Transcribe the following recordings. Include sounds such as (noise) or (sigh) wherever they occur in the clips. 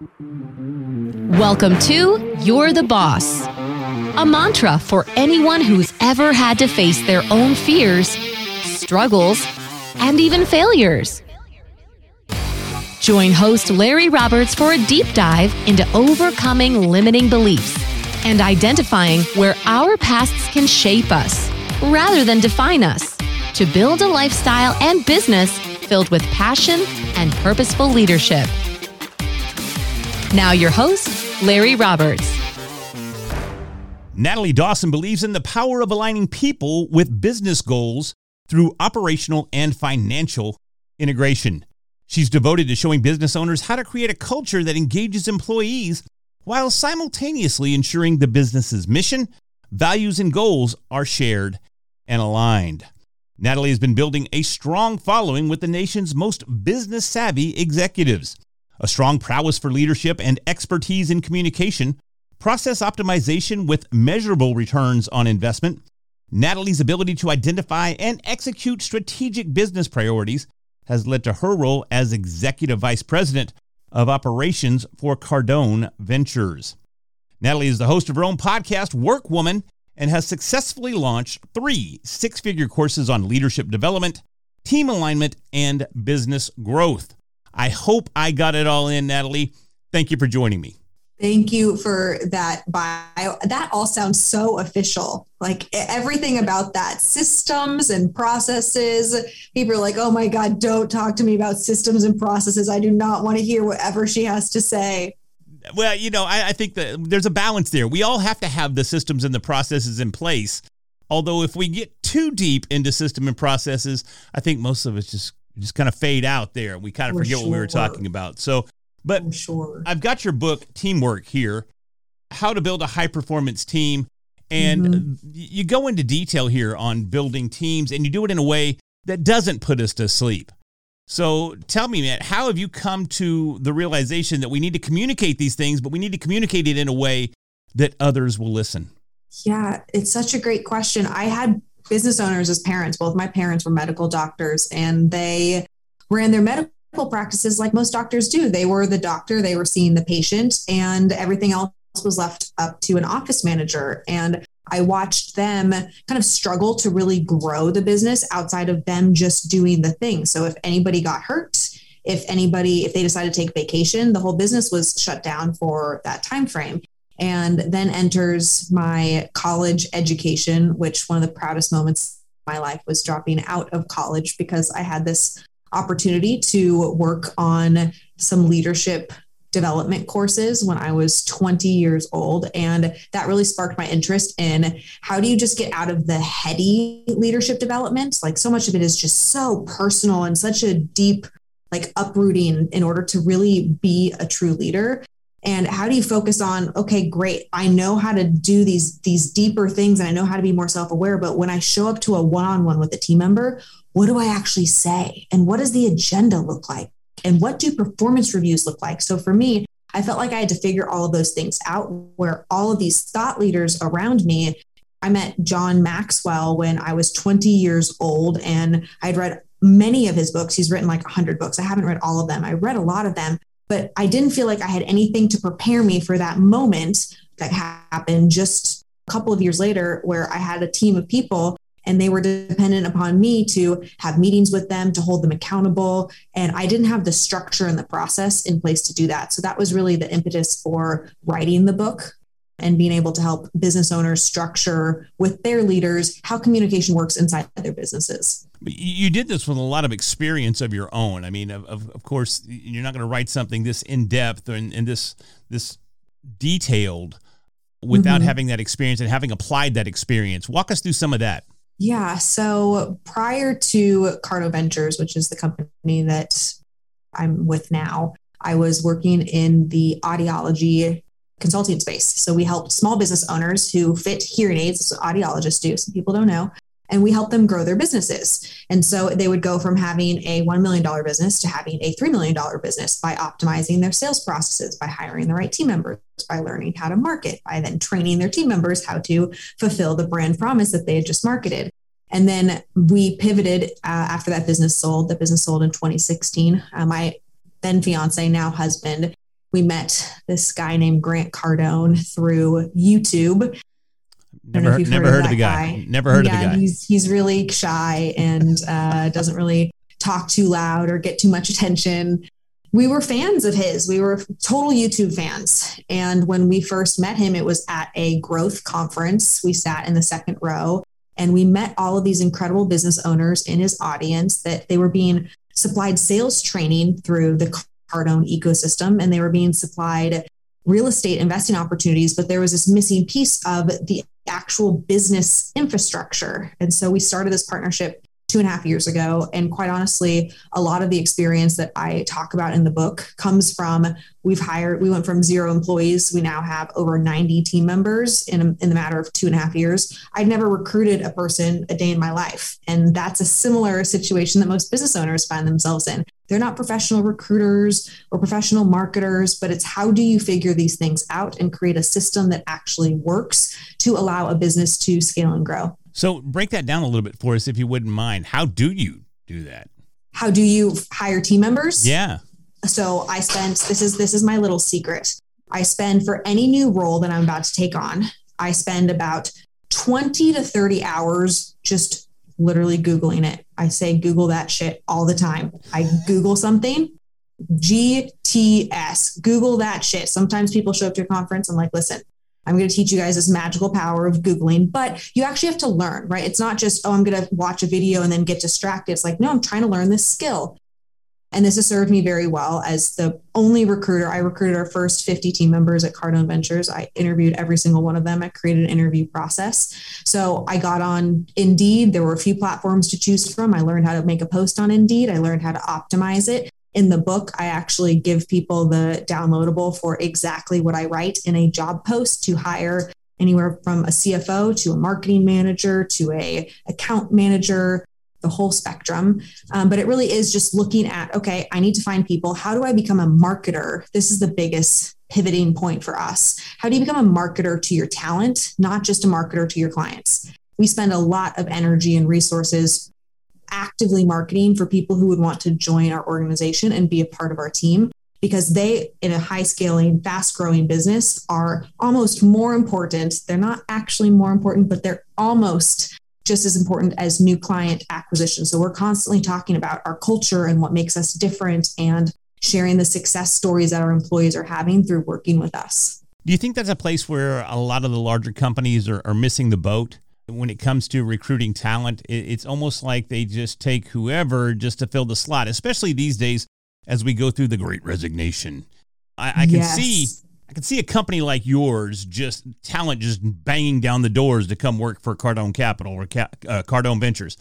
Welcome to You're the Boss, a mantra for anyone who's ever had to face their own fears, struggles, and even failures. Join host Larry Roberts for a deep dive into overcoming limiting beliefs and identifying where our pasts can shape us rather than define us to build a lifestyle and business filled with passion and purposeful leadership. Now, your host, Larry Roberts. Natalie Dawson believes in the power of aligning people with business goals through operational and financial integration. She's devoted to showing business owners how to create a culture that engages employees while simultaneously ensuring the business's mission, values, and goals are shared and aligned. Natalie has been building a strong following with the nation's most business savvy executives. A strong prowess for leadership and expertise in communication, process optimization with measurable returns on investment, Natalie's ability to identify and execute strategic business priorities has led to her role as Executive Vice President of Operations for Cardone Ventures. Natalie is the host of her own podcast, Workwoman, and has successfully launched three six figure courses on leadership development, team alignment, and business growth. I hope I got it all in, Natalie. Thank you for joining me. Thank you for that bio. That all sounds so official. Like everything about that systems and processes. People are like, oh my God, don't talk to me about systems and processes. I do not want to hear whatever she has to say well, you know, I, I think that there's a balance there. We all have to have the systems and the processes in place. Although, if we get too deep into system and processes, I think most of us just just kind of fade out there. and We kind of For forget sure. what we were talking about. So, but sure. I've got your book, Teamwork, here How to Build a High Performance Team. And mm-hmm. you go into detail here on building teams, and you do it in a way that doesn't put us to sleep. So tell me, man, how have you come to the realization that we need to communicate these things, but we need to communicate it in a way that others will listen? Yeah, it's such a great question. I had business owners as parents. Both my parents were medical doctors and they ran their medical practices like most doctors do. They were the doctor, they were seeing the patient, and everything else was left up to an office manager. And I watched them kind of struggle to really grow the business outside of them just doing the thing. So if anybody got hurt, if anybody if they decided to take vacation, the whole business was shut down for that time frame. And then enters my college education, which one of the proudest moments of my life was dropping out of college because I had this opportunity to work on some leadership development courses when I was 20 years old. And that really sparked my interest in how do you just get out of the heady leadership development? Like so much of it is just so personal and such a deep, like uprooting in order to really be a true leader. And how do you focus on, okay, great. I know how to do these, these deeper things and I know how to be more self-aware. But when I show up to a one-on-one with a team member, what do I actually say? And what does the agenda look like? and what do performance reviews look like? So for me, I felt like I had to figure all of those things out where all of these thought leaders around me. I met John Maxwell when I was 20 years old and I'd read many of his books. He's written like 100 books. I haven't read all of them. I read a lot of them, but I didn't feel like I had anything to prepare me for that moment that happened just a couple of years later where I had a team of people and they were dependent upon me to have meetings with them to hold them accountable. And i didn't have the structure and the process in place to do that. So that was really the impetus for writing the book and being able to help business owners structure with their leaders how communication works inside their businesses you did this with a lot of experience of your own i mean of, of course you're not going to write something this in depth and, and this this detailed without mm-hmm. having that experience and having applied that experience walk us through some of that yeah. So prior to Cardone Ventures, which is the company that I'm with now, I was working in the audiology consulting space. So we help small business owners who fit hearing aids, audiologists do, some people don't know, and we help them grow their businesses. And so they would go from having a $1 million business to having a $3 million business by optimizing their sales processes, by hiring the right team members, by learning how to market, by then training their team members how to fulfill the brand promise that they had just marketed. And then we pivoted uh, after that business sold. The business sold in 2016. Uh, my then fiance, now husband, we met this guy named Grant Cardone through YouTube. Never, heard, never heard of, of the guy. guy. Never heard yeah, of the guy. He's he's really shy and uh, doesn't really talk too loud or get too much attention. We were fans of his. We were total YouTube fans. And when we first met him, it was at a growth conference. We sat in the second row and we met all of these incredible business owners in his audience that they were being supplied sales training through the Cardone ecosystem and they were being supplied real estate investing opportunities, but there was this missing piece of the actual business infrastructure. And so we started this partnership two and a half years ago. And quite honestly, a lot of the experience that I talk about in the book comes from we've hired, we went from zero employees. We now have over 90 team members in, a, in the matter of two and a half years. I'd never recruited a person a day in my life. And that's a similar situation that most business owners find themselves in. They're not professional recruiters or professional marketers, but it's how do you figure these things out and create a system that actually works to allow a business to scale and grow. So break that down a little bit for us, if you wouldn't mind. How do you do that? How do you hire team members? Yeah. So I spent this is this is my little secret. I spend for any new role that I'm about to take on, I spend about 20 to 30 hours just literally Googling it. I say Google that shit all the time. I Google something, GTS, Google that shit. Sometimes people show up to a conference. I'm like, listen, I'm going to teach you guys this magical power of Googling, but you actually have to learn, right? It's not just, oh, I'm going to watch a video and then get distracted. It's like, no, I'm trying to learn this skill. And this has served me very well as the only recruiter. I recruited our first 50 team members at Cardone Ventures. I interviewed every single one of them. I created an interview process. So I got on Indeed. There were a few platforms to choose from. I learned how to make a post on Indeed. I learned how to optimize it in the book, I actually give people the downloadable for exactly what I write in a job post to hire anywhere from a CFO to a marketing manager to a account manager, the whole spectrum. Um, but it really is just looking at okay, I need to find people. How do I become a marketer? This is the biggest pivoting point for us. How do you become a marketer to your talent, not just a marketer to your clients? We spend a lot of energy and resources actively marketing for people who would want to join our organization and be a part of our team because they in a high scaling fast growing business are almost more important they're not actually more important but they're almost just as important as new client acquisition so we're constantly talking about our culture and what makes us different and sharing the success stories that our employees are having through working with us do you think that's a place where a lot of the larger companies are, are missing the boat when it comes to recruiting talent, it's almost like they just take whoever just to fill the slot, especially these days as we go through the great resignation. I, I can yes. see I can see a company like yours just talent just banging down the doors to come work for Cardone Capital or uh, Cardone Ventures.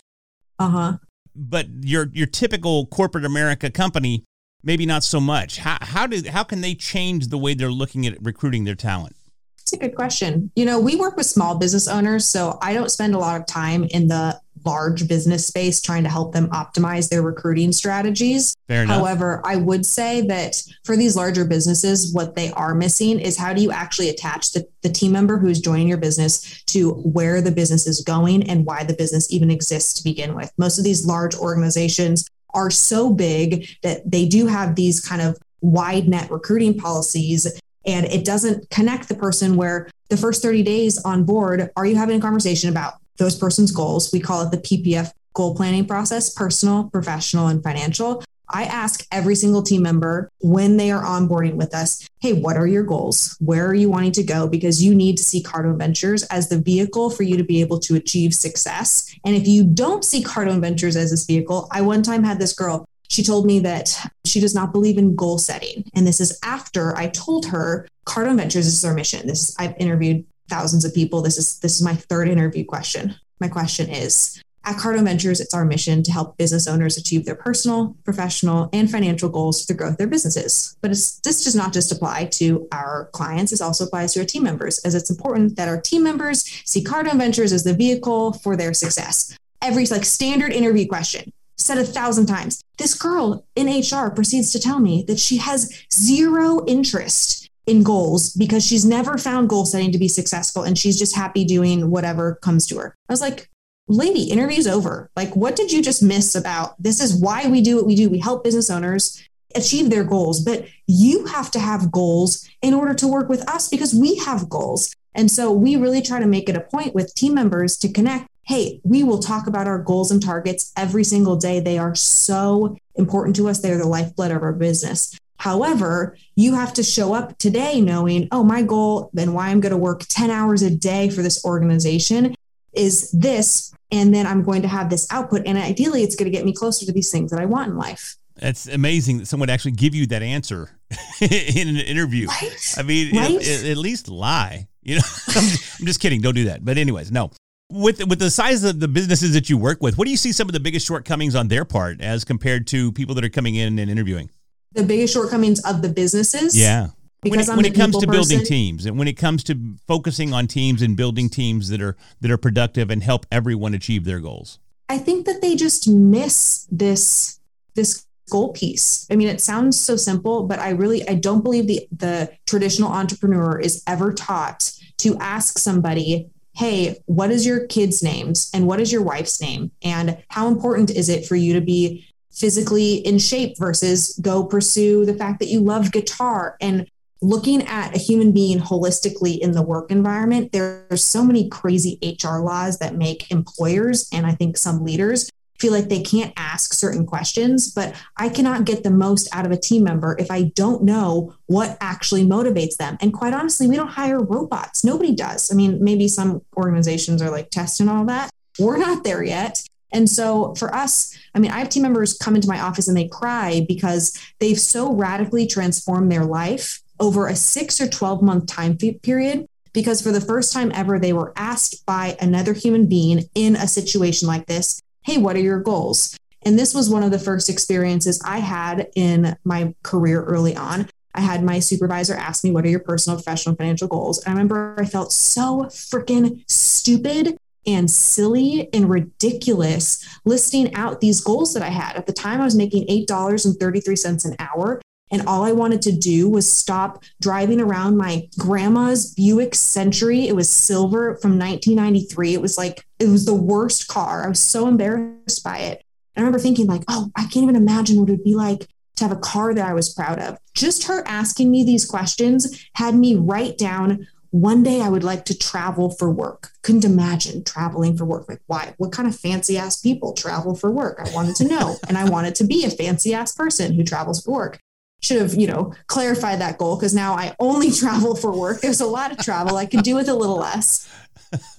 Uh huh. But your your typical corporate America company, maybe not so much. How how do how can they change the way they're looking at recruiting their talent? It's a good question. You know, we work with small business owners, so I don't spend a lot of time in the large business space trying to help them optimize their recruiting strategies. However, I would say that for these larger businesses, what they are missing is how do you actually attach the, the team member who's joining your business to where the business is going and why the business even exists to begin with. Most of these large organizations are so big that they do have these kind of wide net recruiting policies and it doesn't connect the person where the first 30 days on board are you having a conversation about those person's goals. We call it the ppf goal planning process personal professional and financial. I ask every single team member when they are onboarding with us hey what are your goals? Where are you wanting to go? Because you need to see cardone ventures as the vehicle for you to be able to achieve success. And if you don't see cardone ventures as this vehicle i one time had this girl she told me that she does not believe in goal setting. And this is after I told her Cardone Ventures is our mission. This is, I've interviewed thousands of people. This is this is my third interview question. My question is at Cardone Ventures, it's our mission to help business owners achieve their personal, professional, and financial goals to grow their businesses. But this does not just apply to our clients, this also applies to our team members, as it's important that our team members see Cardone Ventures as the vehicle for their success. Every like standard interview question said a thousand times. This girl in HR proceeds to tell me that she has zero interest in goals because she's never found goal setting to be successful and she's just happy doing whatever comes to her. I was like, lady, interview's over. Like, what did you just miss about this? Is why we do what we do. We help business owners achieve their goals, but you have to have goals in order to work with us because we have goals. And so we really try to make it a point with team members to connect. Hey, we will talk about our goals and targets every single day. They are so important to us. They're the lifeblood of our business. However, you have to show up today knowing, oh, my goal and why I'm going to work 10 hours a day for this organization is this. And then I'm going to have this output. And ideally, it's going to get me closer to these things that I want in life. That's amazing that someone would actually give you that answer (laughs) in an interview. Right? I mean, Right? at, at- at least lie. You know, (laughs) I'm, I'm just kidding. Don't do that. But anyways, no. With with the size of the businesses that you work with, what do you see some of the biggest shortcomings on their part as compared to people that are coming in and interviewing? The biggest shortcomings of the businesses. Yeah. When Because it, I'm when it comes to people building teams and when it comes to focusing on teams and building teams that are that are productive and help everyone achieve their goals. I think that they just miss this this goal piece. I mean, it sounds so simple, but I really I don't believe the the traditional entrepreneur is ever taught to ask somebody, "Hey, what is your kids' names and what is your wife's name and how important is it for you to be physically in shape versus go pursue the fact that you love guitar and looking at a human being holistically in the work environment, there's so many crazy HR laws that make employers and I think some leaders feel like they can't ask certain questions, but I cannot get the most out of a team member if I don't know what actually motivates them. And quite honestly, we don't hire robots. Nobody does. I mean, maybe some organizations are like testing all that. We're not there yet. And so for us, I mean, I have team members come into my office and they cry because they've so radically transformed their life over a six or 12 month time period. Because for the first time ever, they were asked by another human being in a situation like this, Hey, what are your goals? And this was one of the first experiences I had in my career early on. I had my supervisor ask me, What are your personal, professional, financial goals? And I remember I felt so freaking stupid and silly and ridiculous listing out these goals that I had. At the time, I was making $8.33 an hour. And all I wanted to do was stop driving around my grandma's Buick Century. It was silver from 1993. It was like, it was the worst car. I was so embarrassed by it. I remember thinking, like, oh, I can't even imagine what it would be like to have a car that I was proud of. Just her asking me these questions had me write down one day I would like to travel for work. Couldn't imagine traveling for work. Like, why? What kind of fancy ass people travel for work? I wanted to know. and I wanted to be a fancy ass person who travels for work. Should have, you know, clarified that goal because now I only (laughs) travel for work. There's a lot of travel I could do with a little less.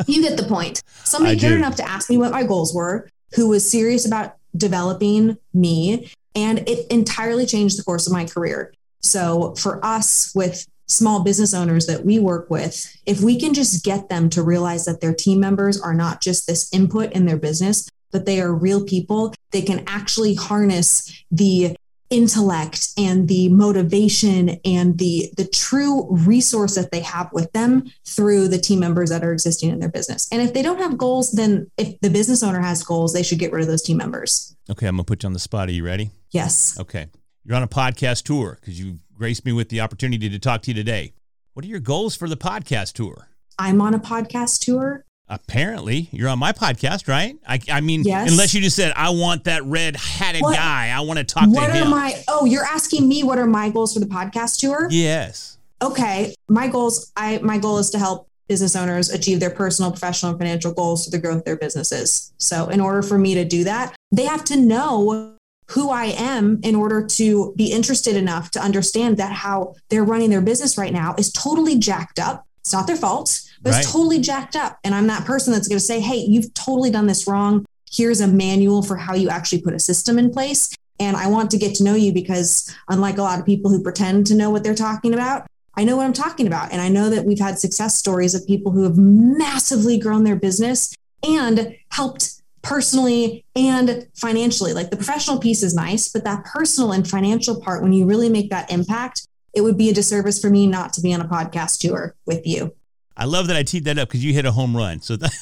You get the point. Somebody cared enough to ask me what my goals were, who was serious about developing me, and it entirely changed the course of my career. So for us with small business owners that we work with, if we can just get them to realize that their team members are not just this input in their business, but they are real people, they can actually harness the intellect and the motivation and the the true resource that they have with them through the team members that are existing in their business. And if they don't have goals, then if the business owner has goals, they should get rid of those team members. Okay, I'm gonna put you on the spot. Are you ready? Yes. Okay. You're on a podcast tour because you've graced me with the opportunity to talk to you today. What are your goals for the podcast tour? I'm on a podcast tour. Apparently, you're on my podcast, right? I, I mean, Yes. unless you just said, I want that red hatted What- guy. I want to talk What to are him. my Oh, you're asking me what are my goals for the podcast tour? yes. okay my goals i my goal is to help business owners achieve their personal professional and financial goals through the growth of their businesses so in order for me to do that they have to know who i am in order to be interested enough to understand that how they're running their business right now is totally jacked up it's not their fault but Right. it's totally jacked up and i'm that person that's going to say hey you've totally done this wrong here's a manual for how you actually put a system in place and I want to get to know you because, unlike a lot of people who pretend to know what they're talking about, I know what I'm talking about. And I know that we've had success stories of people who have massively grown their business and helped personally and financially. Like the professional piece is nice, but that personal and financial part, when you really make that impact, it would be a disservice for me not to be on a podcast tour with you. I love that I teed that up because you hit a home run. So that,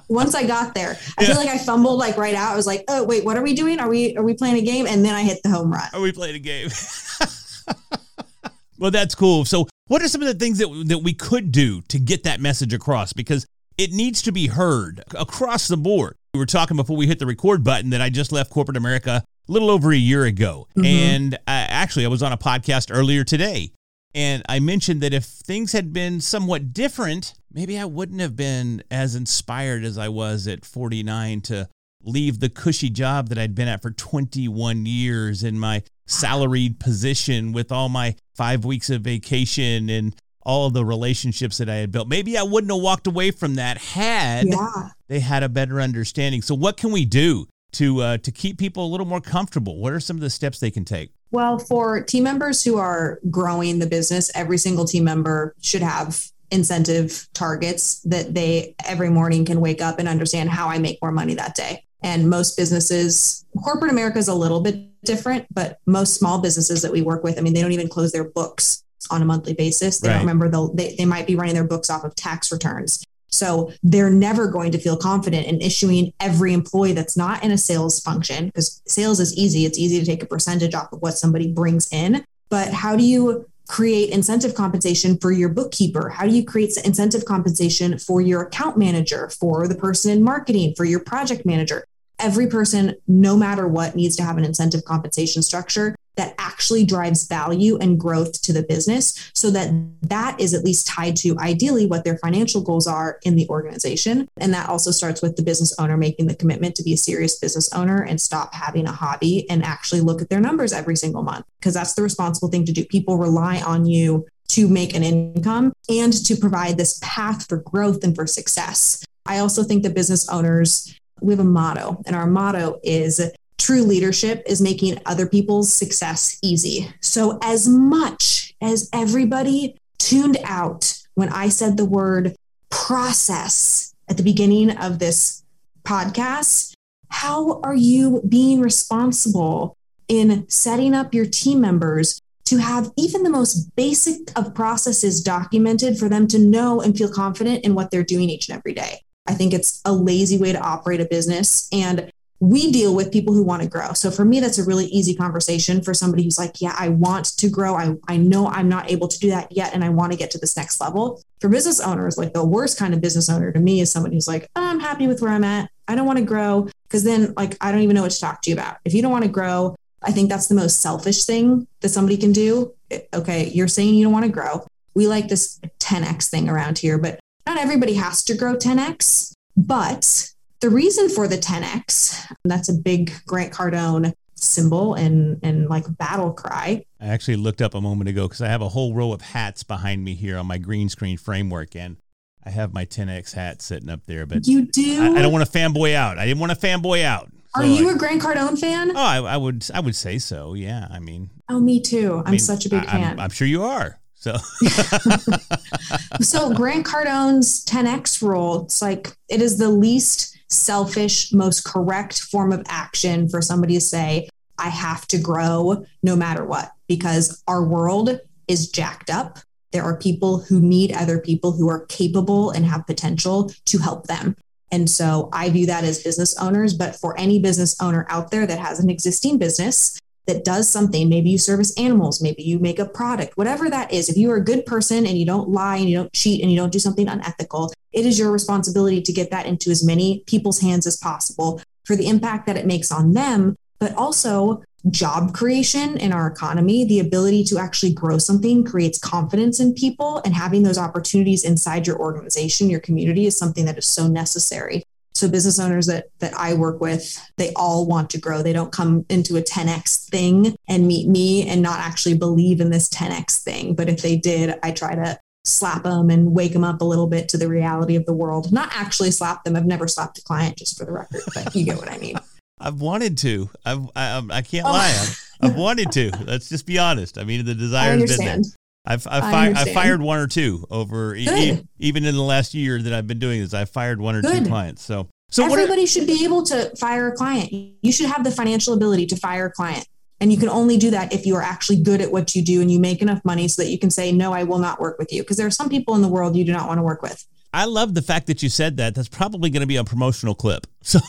(laughs) Once I got there, I feel like I fumbled like right out. I was like, "Oh wait, what are we doing? Are we are we playing a game?" And then I hit the home run. are we playing a game? (laughs) well, that's cool. So, what are some of the things that that we could do to get that message across? Because it needs to be heard across the board. We were talking before we hit the record button that I just left corporate America a little over a year ago. Mm-hmm. And uh, actually, I was on a podcast earlier today and I mentioned that if things had been somewhat different, maybe I wouldn't have been as inspired as I was at 49 to leave the cushy job that I'd been at for 21 years in my salaried position with all my five weeks of vacation and all of the relationships that I had built. Maybe I wouldn't have walked away from that had yeah. they had a better understanding. So, what can we do to uh, to keep people a little more comfortable? What are some of the steps they can take? Well, for team members who are growing the business, every single team member should have incentive targets that they every morning can wake up and understand how I make more money that day. And most businesses, corporate America is a little bit different, but most small businesses that we work with, I mean, they don't even close their books on a monthly basis. They right. don't remember the they, they might be running their books off of tax returns. So they're never going to feel confident in issuing every employee that's not in a sales function because sales is easy. It's easy to take a percentage off of what somebody brings in. But how do you create incentive compensation for your bookkeeper? How do you create incentive compensation for your account manager, for the person in marketing, for your project manager? Every person, no matter what, needs to have an incentive compensation structure that actually drives value and growth to the business so that that is at least tied to ideally what their financial goals are in the organization. And that also starts with the business owner making the commitment to be a serious business owner and stop having a hobby and actually look at their numbers every single month because that's the responsible thing to do. People rely on you to make an income and to provide this path for growth and for success. I also think that business owners we have a motto, and our motto is true leadership is making other people's success easy. So, as much as everybody tuned out when I said the word process at the beginning of this podcast, how are you being responsible in setting up your team members to have even the most basic of processes documented for them to know and feel confident in what they're doing each and every day? I think it's a lazy way to operate a business. And we deal with people who want to grow. So for me, that's a really easy conversation for somebody who's like, yeah, I want to grow. I, I know I'm not able to do that yet. And I want to get to this next level. For business owners, like the worst kind of business owner to me is somebody who's like, oh, I'm happy with where I'm at. I don't want to grow. Cause then like, I don't even know what to talk to you about. If you don't want to grow, I think that's the most selfish thing that somebody can do. Eh, okay. You're saying you don't want to grow. We like this 10X thing around here, but not everybody has to grow 10X. But the reason for the 10X, that's a big Grant Cardone symbol and and like battle cry. I actually looked up a moment ago because I have a whole row of hats behind me here on my green screen framework, and I have my 10X hat sitting up there. But you do? I, I don't want to fanboy out. I didn't want to fanboy out. So Are you I, a Grant Cardone fan? Oh, I, I, would. I would say so. Yeah. I mean. Oh, me too. I'm mean, such a big fan. I'm, I'm sure you are. So, (laughs) so Grant Cardone's 10x rule, it's like it is the least selfish, most correct form of action for somebody to say, I have to grow no matter what, because our world is jacked up. There are people who need other people who are capable and have potential to help them. And so I view that as business owners. But for any business owner out there that has an existing business that does something, maybe you service animals, maybe you make a product, whatever that is, if you are a good person and you don't lie and you don't cheat and you don't do something unethical, it is your responsibility to get that into as many people's hands as possible for the impact that it makes on them, but also job creation in our economy. The ability to actually grow something creates confidence in people, and having those opportunities inside your organization, your community is something that is so necessary. So business owners that that I work with, they all want to grow. They don't come into a 10x thing and meet me and not actually believe in this 10x thing. But if they did, I try to slap them and wake them up a little bit to the reality of the world. Not actually slap them. I've never slapped a client, just for the record, but you get what I mean. (laughs) I've wanted to. I've, I, um, I can't oh. lie. I've, I've, wanted to. Let's just be honest. I mean, the desire has been there. I've I've, fi- I've, fired one or two over e- even in the last year that I've been doing this. I've fired one or Good. two clients. So so everybody are, should be able to fire a client. You should have the financial ability to fire a client. And you can only do that if you are actually good at what you do and you make enough money so that you can say, no, I will not work with you. Because there are some people in the world you do not want to work with. I love the fact that you said that. That's probably going to be a promotional clip. (laughs) So,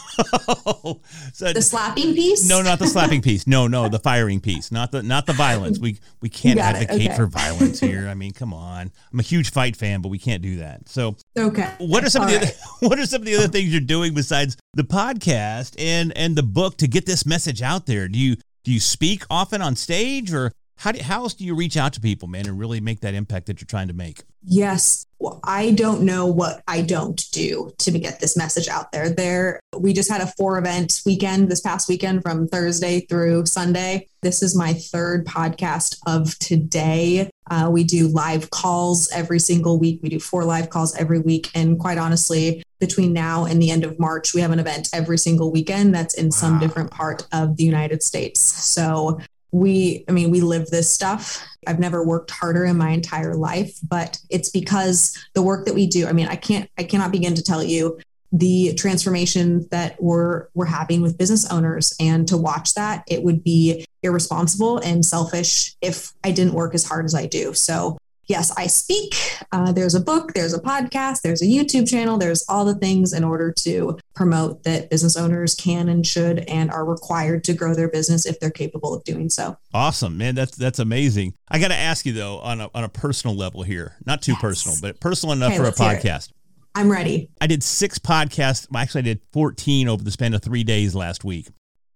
so the slapping piece? No, not the slapping piece. No, no, the firing piece. Not the not the violence. We we can't advocate okay. for violence here. I mean, come on. I'm a huge fight fan, but we can't do that. So, okay. What are some All of the (laughs) right. other, what are some of the other things you're doing besides the podcast and and the book to get this message out there? Do you do you speak often on stage or how, do, how else do you reach out to people, man, and really make that impact that you're trying to make? Yes. Well, I don't know what I don't do to get this message out there. There, we just had a four event weekend this past weekend from Thursday through Sunday. This is my third podcast of today. Uh, we do live calls every single week. We do four live calls every week. And quite honestly, between now and the end of March, we have an event every single weekend that's in wow. some different part of the United States. So we i mean we live this stuff. I've never worked harder in my entire life but it's because the work that we do i mean i can't i cannot begin to tell you the transformation that we're we're having with business owners. And to watch that it would be irresponsible and selfish if i didn't work as hard as i do. So yes, I speak. Uh, there's a book, there's a podcast, there's a YouTube channel, there's all the things in order to promote that business owners can and should and are required to grow their business if they're capable of doing so. Awesome, man. That's that's amazing. I got to ask you though, on a on a personal level here, not too yes. personal, but personal enough okay, for a podcast. I'm ready. I did six podcasts. Actually, I did 14 over the span of three days last week.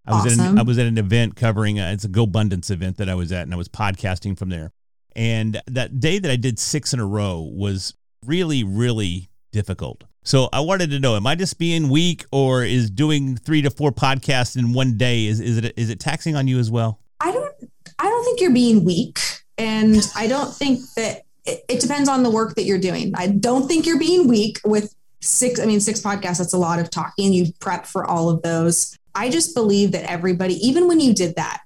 I was awesome. at an, I was at an event covering a, it's a GoBundance event that I was at, and I was podcasting from there. And that day that I did six in a row was really, really difficult. So I wanted to know, am I just being weak or is doing three to four podcasts in one day, is, is it, is it taxing on you as well? I don't, I don't think you're being weak. And I don't think that it, it depends on the work that you're doing. I don't think you're being weak with six, I mean, six podcasts, that's a lot of talking. You prep for all of those. I just believe that everybody, even when you did that,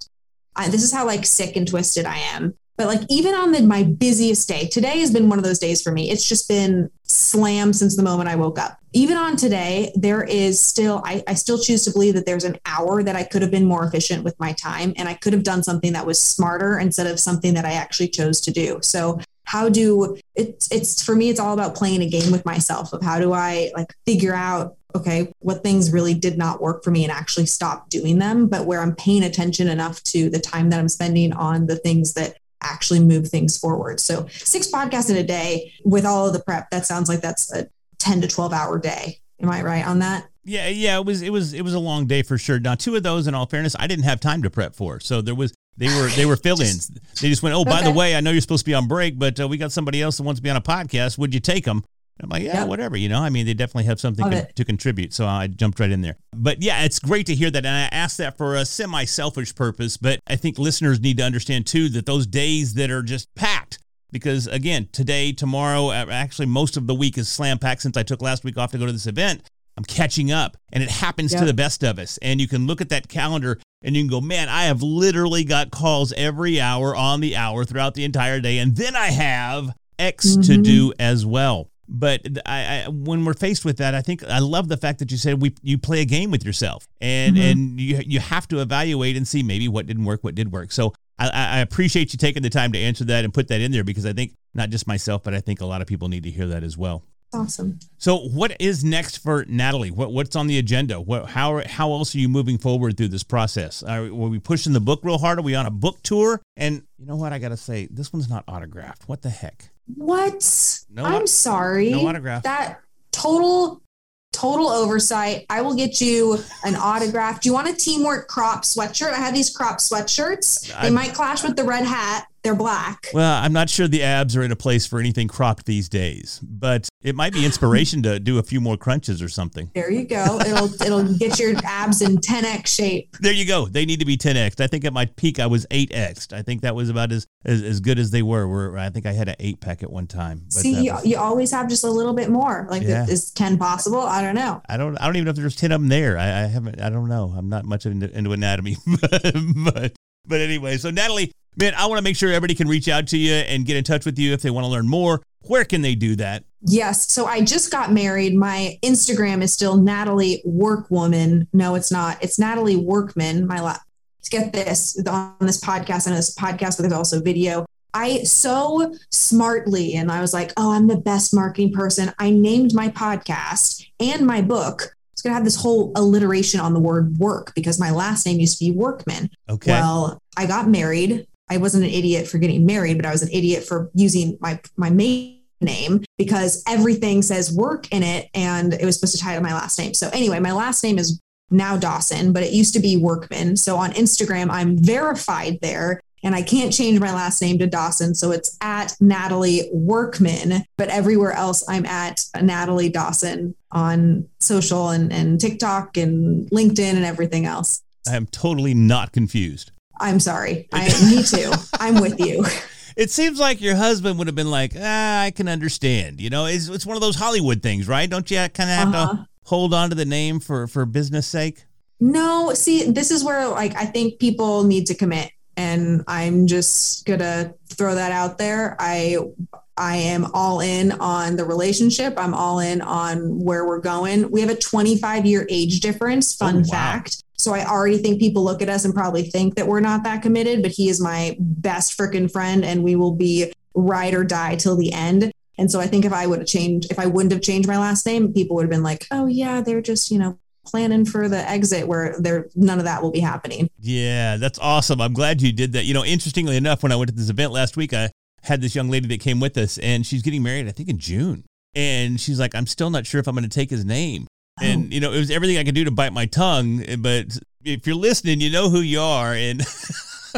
I, this is how like sick and twisted I am. But like even on the, my busiest day, today has been one of those days for me. It's just been slammed since the moment I woke up. Even on today, there is still, I, I still choose to believe that there's an hour that I could have been more efficient with my time and I could have done something that was smarter instead of something that I actually chose to do. So how do it's it's for me it's all about playing a game with myself of how do i like figure out okay what things really did not work for me and actually stop doing them but where i'm paying attention enough to the time that i'm spending on the things that actually move things forward. So six podcasts in a day with all of the prep, that sounds like that's a 10 to 12 hour day. Am I right on that? Yeah, yeah, it was it was it was a long day for sure. Now, two of those, in all fairness, I didn't have time to prep for. So there was they were they were (laughs) fill-ins. they just went, oh, by the way, I know you're supposed to be on break, but uh, we got somebody else that wants to be on a podcast. Would you take them? I'm like, yeah, yep. whatever. You know, I mean, they definitely have something con- to contribute. So I jumped right in there. But yeah, it's great to hear that. And I asked that for a semi selfish purpose. But I think listeners need to understand too that those days that are just packed, because again, today, tomorrow, actually, most of the week is slam packed since I took last week off to go to this event. I'm catching up, and it happens yep. to the best of us. And you can look at that calendar and you can go, man, I have literally got calls every hour on the hour throughout the entire day. And then I have X mm-hmm. to do as well. But I, I, when we're faced with that, I think I love the fact that you said we you play a game with yourself, and mm-hmm. and you you have to evaluate and see maybe what didn't work, what did work. So I, I appreciate you taking the time to answer that and put that in there because I think not just myself, but I think a lot of people need to hear that as well. Awesome. So, what is next for Natalie? What, what's on the agenda? What, how how else are you moving forward through this process? Are, were we pushing the book real hard? Are we on a book tour? And you know what? I got to say, this one's not autographed. What the heck? What? No, I'm sorry. No autograph. That total total oversight. I will get you an autograph. Do you want a teamwork crop sweatshirt? I have these crop sweatshirts. They I, might clash with the red hat. They're black. Well, I'm not sure the abs are in a place for anything cropped these days, but it might be inspiration to do a few more crunches or something. There you go. It'll it'll get your abs in 10x shape. There you go. They need to be 10x. I think at my peak I was 8x. I think that was about as as, as good as they were. Where I think I had an eight pack at one time. But See, you, was, you always have just a little bit more. Like yeah. is 10 possible? I don't know. I don't I don't even know if there's 10 of them there. I, I haven't I don't know. I'm not much into, into anatomy, (laughs) but but anyway, so Natalie, man, I want to make sure everybody can reach out to you and get in touch with you if they want to learn more. Where can they do that? Yes. So I just got married. My Instagram is still Natalie Workwoman. No, it's not. It's Natalie Workman. My la- get this on this podcast and this podcast, but there's also video. I so smartly, and I was like, oh, I'm the best marketing person. I named my podcast and my book. It's going to have this whole alliteration on the word work because my last name used to be Workman. Okay. Well, I got married. I wasn't an idiot for getting married, but I was an idiot for using my my maiden name because everything says work in it and it was supposed to tie to my last name. So anyway, my last name is now Dawson, but it used to be Workman. So on Instagram, I'm verified there and I can't change my last name to Dawson. So it's at Natalie Workman, but everywhere else I'm at Natalie Dawson on social and, and TikTok and LinkedIn and everything else. I am totally not confused. I'm sorry. I, (laughs) me too. I'm with you. It seems like your husband would have been like, ah, I can understand. You know, it's, it's one of those Hollywood things, right? Don't you kind of have uh-huh. to hold on to the name for, for business sake? No, see, this is where like I think people need to commit and I'm just gonna throw that out there. I I am all in on the relationship. I'm all in on where we're going. We have a 25 year age difference. Fun oh, wow. fact. So I already think people look at us and probably think that we're not that committed, but he is my best freaking friend and we will be ride or die till the end. And so I think if I would have changed, if I wouldn't have changed my last name, people would have been like, oh, yeah, they're just, you know, planning for the exit where there none of that will be happening. Yeah, that's awesome. I'm glad you did that. You know, interestingly enough, when I went to this event last week, I had this young lady that came with us and she's getting married, I think in June. And she's like, I'm still not sure if I'm going to take his name. And, you know, it was everything I could do to bite my tongue. But if you're listening, you know who you are. And (laughs)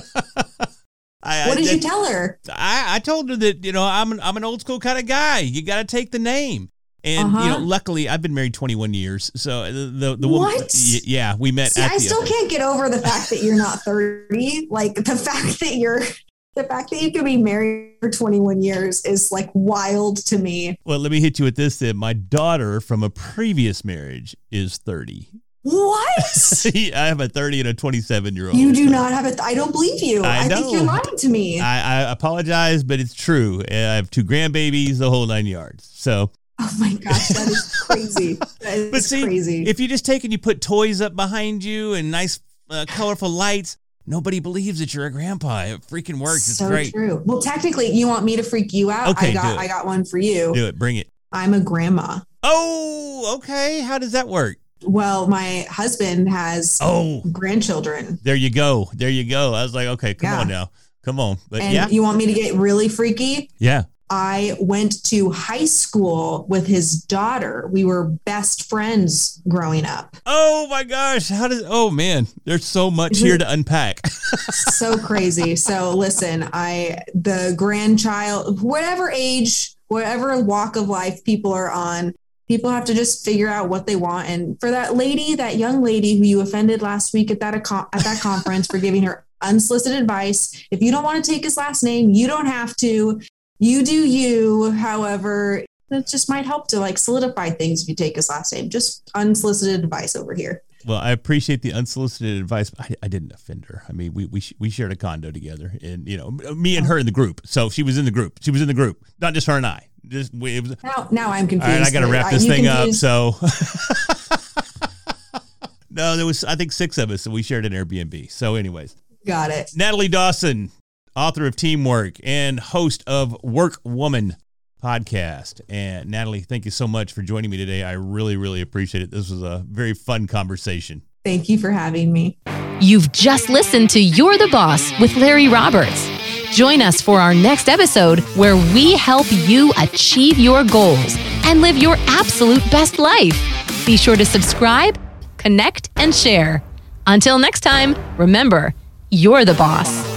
I, what did I, you tell her? I, I told her that, you know, I'm an, I'm an old school kind of guy. You got to take the name. And uh-huh. you know, luckily, I've been married 21 years. So the the, the woman, what? yeah, we met. See, I still can't get over the fact that you're not 30. Like the (laughs) fact that you're the fact that you can be married for 21 years is like wild to me. Well, let me hit you with this then. My daughter from a previous marriage is 30. What? (laughs) See, I have a 30 and a 27 year old. You do not have a. I don't believe you. I, I think you're lying to me. I, I, apologize, but it's true. I have two grandbabies, the whole nine yards. So. Oh my gosh, that is crazy. (laughs) That is but see, crazy. If you just take and you put toys up behind you and nice, uh, colorful lights, nobody believes that you're a grandpa. It freaking works. So it's great. true. Well, technically, you want me to freak you out? Okay, I got I got one for you. Do it. Bring it. I'm a grandma. Oh, okay. How does that work? Well, my husband has oh grandchildren. There you go. There you go. I was like, okay, come yeah. on now. Come on. But and yeah. You want me to get really freaky? Yeah. I went to high school with his daughter. We were best friends growing up. Oh my gosh. How does, oh man, there's so much here to unpack. (laughs) so crazy. So listen, I, the grandchild, whatever age, whatever walk of life people are on, people have to just figure out what they want. And for that lady, that young lady who you offended last week at that, at that conference for giving her unsolicited advice. If you don't want to take his last name, you don't have to you do you. However, it just might help to like solidify things if you take his last name. Just unsolicited advice over here. Well, I appreciate the unsolicited advice. I, I didn't offend her. I mean, we we we shared a condo together, and you know, me and her in the group. So she was in the group. She was in the group, not just her and I. Just we, was, now, now I'm confused. All right, I got to wrap this thing confused? up. So, (laughs) no, there was I think six of us, and we shared an Airbnb. So, anyways, got it. Natalie Dawson, author of Teamwork and host of Work Woman podcast. And Natalie, thank you so much for joining me today. I really, really appreciate it. This was a very fun conversation. Thank you for having me. You've just listened to You're the Boss with Larry Roberts. Join us for our next episode where we help you achieve your goals and live your absolute best life. Be sure to subscribe, connect, and share. Until next time, remember, you're the boss.